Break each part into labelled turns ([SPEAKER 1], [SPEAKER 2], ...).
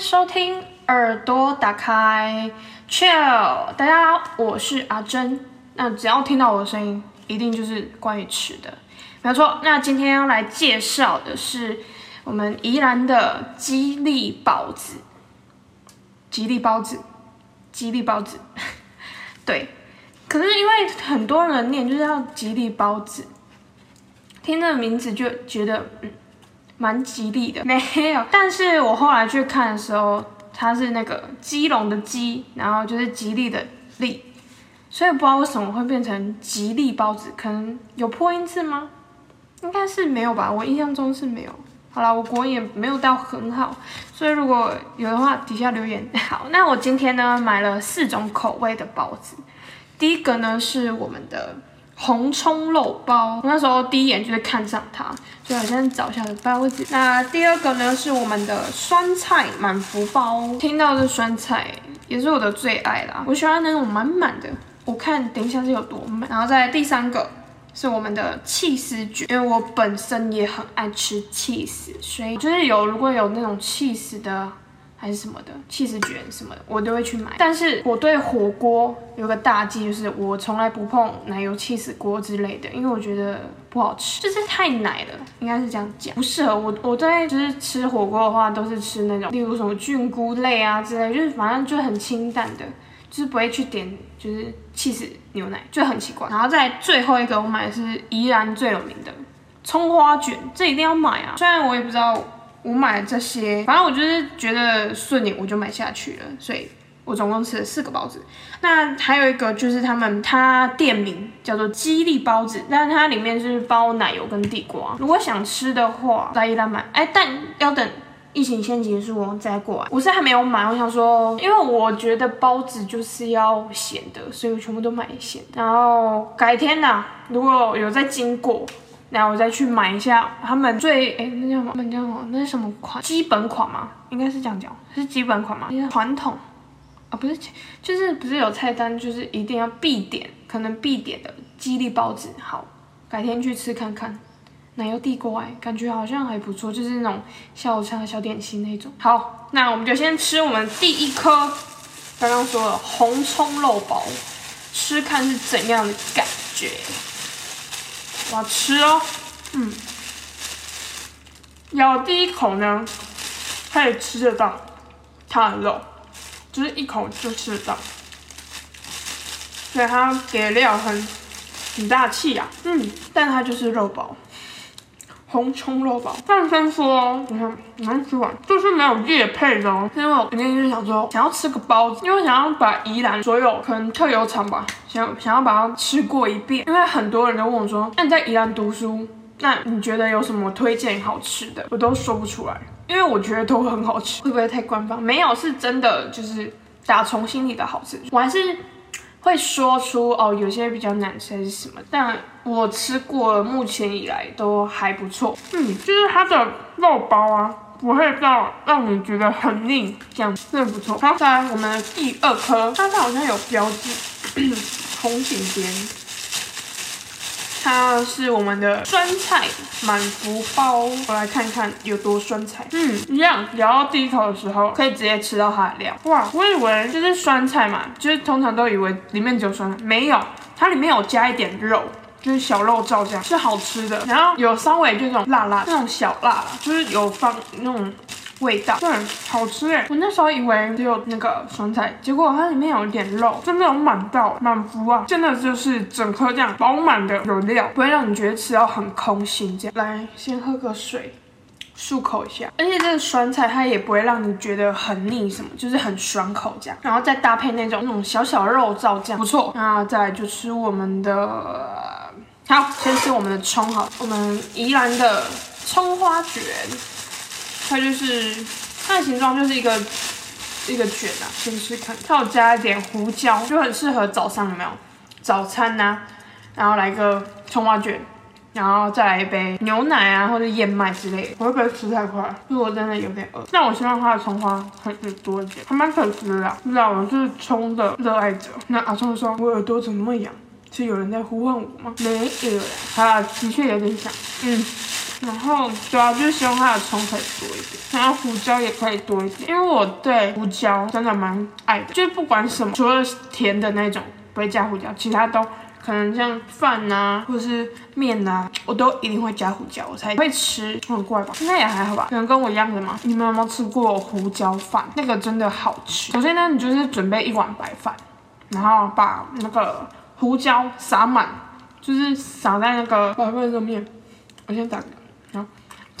[SPEAKER 1] 收听耳朵打开 Chill，大家好，我是阿珍。那只要听到我的声音，一定就是关于吃的，没错。那今天要来介绍的是我们宜兰的吉利包子，吉利包子，吉利包子，对。可是因为很多人念就是要吉利包子，听这个名字就觉得嗯。蛮吉利的，没有。但是我后来去看的时候，它是那个基隆的鸡，然后就是吉利的利，所以不知道为什么会变成吉利包子，可能有破音字吗？应该是没有吧，我印象中是没有。好了，我国语也没有到很好，所以如果有的话，底下留言。好，那我今天呢买了四种口味的包子，第一个呢是我们的。红葱肉包，我那时候第一眼就是看上它，所以我先找一下的包子。那第二个呢是我们的酸菜满福包，听到这酸菜也是我的最爱啦，我喜欢那种满满的。我看等一下是有多满。然后再第三个是我们的气丝卷，因为我本身也很爱吃气丝，所以就是有如果有那种气丝的。还是什么的，气死卷什么的，我都会去买。但是我对火锅有个大忌，就是我从来不碰奶油气死锅之类的，因为我觉得不好吃，就是太奶了，应该是这样讲，不适合我。我在就是吃火锅的话，都是吃那种，例如什么菌菇类啊之类，就是反正就很清淡的，就是不会去点就是气死牛奶，就很奇怪。然后在最后一个，我买的是宜兰最有名的葱花卷，这一定要买啊！虽然我也不知道。我买这些，反正我就是觉得顺眼，我就买下去了。所以我总共吃了四个包子。那还有一个就是他们，它店名叫做吉利包子，但是它里面是包奶油跟地瓜。如果想吃的话，在宜兰买。哎，但要等疫情先结束再过来。我是还没有买，我想说，因为我觉得包子就是要咸的，所以我全部都买咸。然后改天呐，如果有在经过。然后我再去买一下他们最哎，那叫什么？那叫什么？那是什么款？基本款吗？应该是这样讲，是基本款吗？传统啊，不是，就是不是有菜单，就是一定要必点，可能必点的鸡粒包子。好，改天去吃看看。奶油地瓜，感觉好像还不错，就是那种下午茶小点心那种。好，那我们就先吃我们第一颗，刚刚说了红葱肉包，吃看是怎样的感觉。我吃哦，嗯，咬第一口呢，可以吃得到它的肉，就是一口就吃得到，所以它给料很很大气呀，嗯，但它就是肉包。红葱肉包，但先说，你看能吃完，就是没有叶配的哦。因为我今天就想说，想要吃个包子，因为想要把宜兰所有可能特有厂吧，想想要把它吃过一遍。因为很多人都问我说，那你在宜兰读书，那你觉得有什么推荐好吃的？我都说不出来，因为我觉得都很好吃，会不会太官方？没有，是真的，就是打从心里的好吃。我还是。会说出哦，有些比较难吃还是什么，但我吃过，目前以来都还不错。嗯，就是它的肉包啊，不会到让你觉得很腻，这样真的不错。好，再来我们的第二颗，它好像有标志，红景点。它是我们的酸菜满福包，我来看看有多酸菜。嗯，一样，咬到第一口的时候可以直接吃到它的料。哇，我以为就是酸菜嘛，就是通常都以为里面只有酸菜，没有，它里面有加一点肉，就是小肉燥这样，是好吃的。然后有稍微就那种辣辣，那种小辣，就是有放那种。味道对，好吃哎！我那时候以为只有那个酸菜，结果它里面有一点肉，真的有满到满足啊！真的就是整颗这样饱满的有料，不会让你觉得吃到很空心这样。来，先喝个水，漱口一下。而且这个酸菜它也不会让你觉得很腻什么，就是很爽口这样。然后再搭配那种那种小小肉燥酱，不错。那再来就吃我们的，好，先吃我们的葱好，我们宜兰的葱花卷。它就是它的形状就是一个一个卷啊，先吃看。它有加一点胡椒，就很适合早上有没有？早餐呐，然后来个葱花卷，然后再来一杯牛奶啊或者燕麦之类的。我会不会吃太快？因为我真的有点饿。那我希望它的葱花可以多一点，还蛮可吃的。不知道我是葱的热爱者。那阿聪说：“我耳朵怎么那么痒？是有人在呼唤我吗？”没有，他的确有点响。嗯。然后主要就是希望它的葱可以多一点，然后胡椒也可以多一点，因为我对胡椒真的蛮爱的，就是不管什么，除了甜的那种不会加胡椒，其他都可能像饭呐、或者是面呐、我都一定会加胡椒，我才会吃。很怪吧？应该也还好吧？可能跟我一样的嘛。你们有没有吃过胡椒饭？那个真的好吃。首先呢，你就是准备一碗白饭，然后把那个胡椒撒满，就是撒在那个白饭上面。我先打个，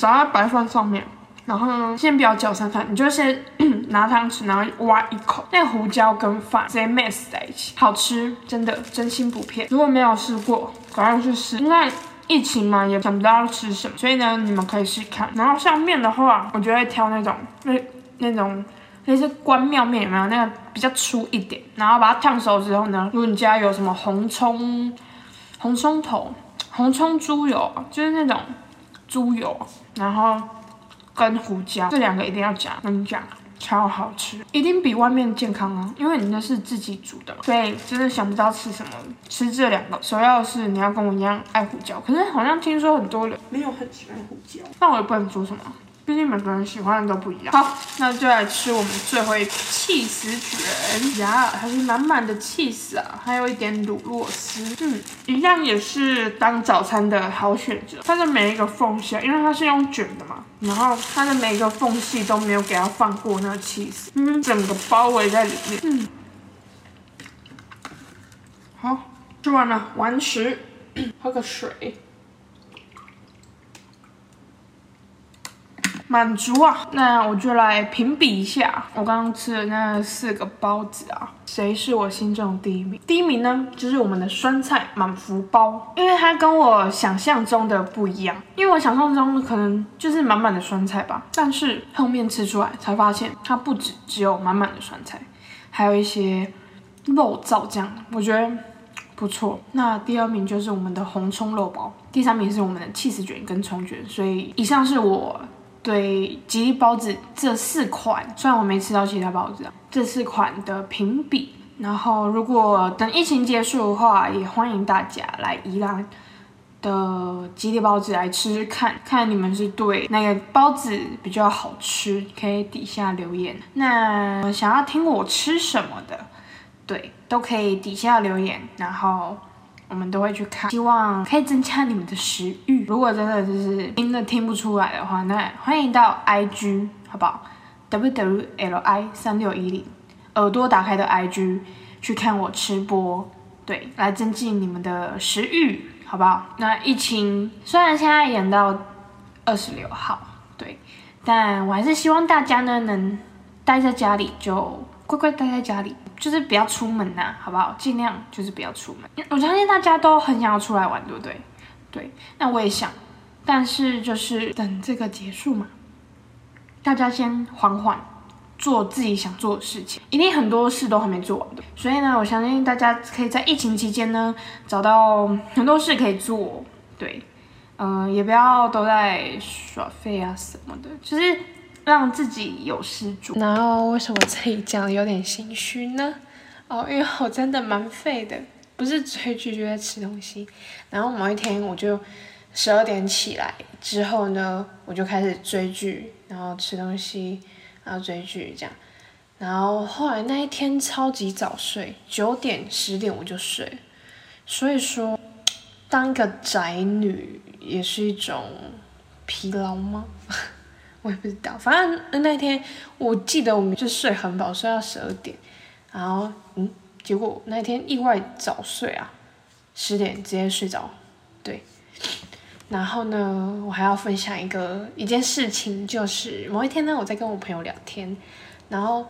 [SPEAKER 1] 撒在白饭上面，然后呢，先不要搅散饭，你就先 拿汤匙，然后挖一口，那胡椒跟饭直接 mix 在一起，好吃，真的真心不骗。如果没有试过，赶快去试。现在疫情嘛，也想不到要吃什么，所以呢，你们可以试看。然后像面的话，我就会挑那种那那种。类似关庙面有没有那个比较粗一点，然后把它烫熟之后呢，如果你家有什么红葱、红葱头、红葱猪油，就是那种猪油，然后跟胡椒这两个一定要加，跟你讲超好吃，一定比外面健康啊，因为你那是自己煮的，所以真的想不到吃什么，吃这两个。首要是你要跟我一样爱胡椒，可是好像听说很多人没有很喜欢胡椒，那我也不能说什么。毕竟每个人喜欢的都不一样。好，那就来吃我们最后一个气死卷呀，还是满满的气死啊，还有一点乳酪丝，嗯，一样也是当早餐的好选择。它的每一个缝隙，因为它是用卷的嘛，然后它的每一个缝隙都没有给它放过那个气死，嗯，整个包围在里面，嗯，好，吃完了，完食，喝个水。满足啊！那我就来评比一下我刚刚吃的那四个包子啊，谁是我心中第一名？第一名呢，就是我们的酸菜满福包，因为它跟我想象中的不一样，因为我想象中的可能就是满满的酸菜吧，但是后面吃出来才发现，它不止只有满满的酸菜，还有一些肉燥酱，我觉得不错。那第二名就是我们的红葱肉包，第三名是我们的气死卷跟葱卷，所以以上是我。对吉利包子这四款，虽然我没吃到其他包子，这四款的评比。然后，如果等疫情结束的话，也欢迎大家来宜兰的吉利包子来吃吃看，看你们是对哪个包子比较好吃，可以底下留言。那想要听我吃什么的，对，都可以底下留言，然后。我们都会去看，希望可以增加你们的食欲。如果真的就是听的听不出来的话，那欢迎到 I G 好不好？W W L I 三六一零，耳朵打开的 I G 去看我吃播，对，来增进你们的食欲，好不好？那疫情虽然现在演到二十六号，对，但我还是希望大家呢能待在家里，就乖乖待在家里。就是不要出门呐，好不好？尽量就是不要出门。我相信大家都很想要出来玩，对不对？对，那我也想，但是就是等这个结束嘛，大家先缓缓做自己想做的事情，一定很多事都还没做完的。所以呢，我相信大家可以在疫情期间呢找到很多事可以做，对，嗯，也不要都在耍废啊什么的，就是。让自己有失主。然后为什么这里讲有点心虚呢？哦，因为我真的蛮废的，不是追剧就在吃东西。然后某一天我就十二点起来之后呢，我就开始追剧，然后吃东西，然后追剧这样。然后后来那一天超级早睡，九点十点我就睡。所以说，当个宅女也是一种疲劳吗？我也不知道，反正那天我记得我们就睡很饱，睡到十二点，然后嗯，结果那天意外早睡啊，十点直接睡着，对，然后呢，我还要分享一个一件事情，就是某一天呢，我在跟我朋友聊天，然后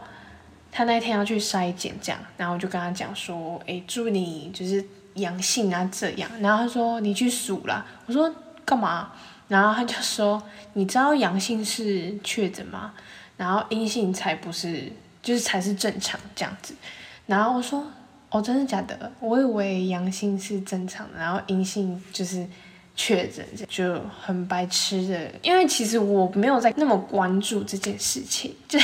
[SPEAKER 1] 他那天要去筛检，这样，然后我就跟他讲说，哎，祝你就是阳性啊这样，然后他说你去数啦，我说干嘛？然后他就说：“你知道阳性是确诊吗？然后阴性才不是，就是才是正常这样子。”然后我说：“哦，真的假的？我以为阳性是正常的，然后阴性就是确诊，就很白痴的。因为其实我没有在那么关注这件事情，就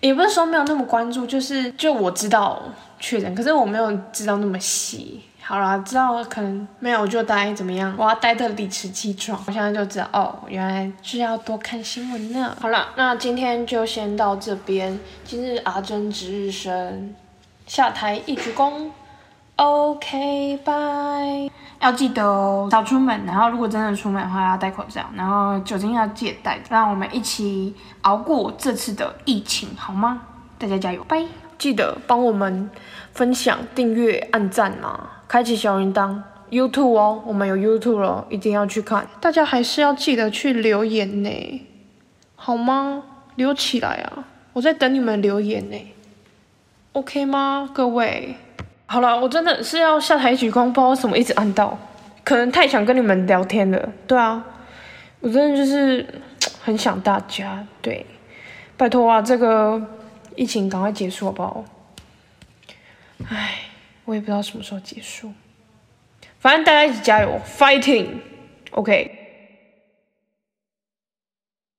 [SPEAKER 1] 也不是说没有那么关注，就是就我知道确诊，可是我没有知道那么细。”好啦，知道了，可能没有就待怎么样？我要待的理直气壮。我现在就知道，哦，原来是要多看新闻呢。好了，那今天就先到这边。今日阿珍值日生，下台一鞠躬。OK，拜。要记得哦，少出门。然后如果真的出门的话，要戴口罩。然后酒精要记得带。让我们一起熬过这次的疫情，好吗？大家加油，拜。记得帮我们分享、订阅、按赞嘛，开启小铃铛。YouTube 哦，我们有 YouTube 了，一定要去看。大家还是要记得去留言呢，好吗？留起来啊！我在等你们留言呢，OK 吗，各位？好了，我真的是要下台举光，不知道为什么一直按到，可能太想跟你们聊天了。对啊，我真的就是很想大家。对，拜托啊，这个。疫情赶快结束好不好？唉，我也不知道什么时候结束。反正大家一起加油，fighting，OK。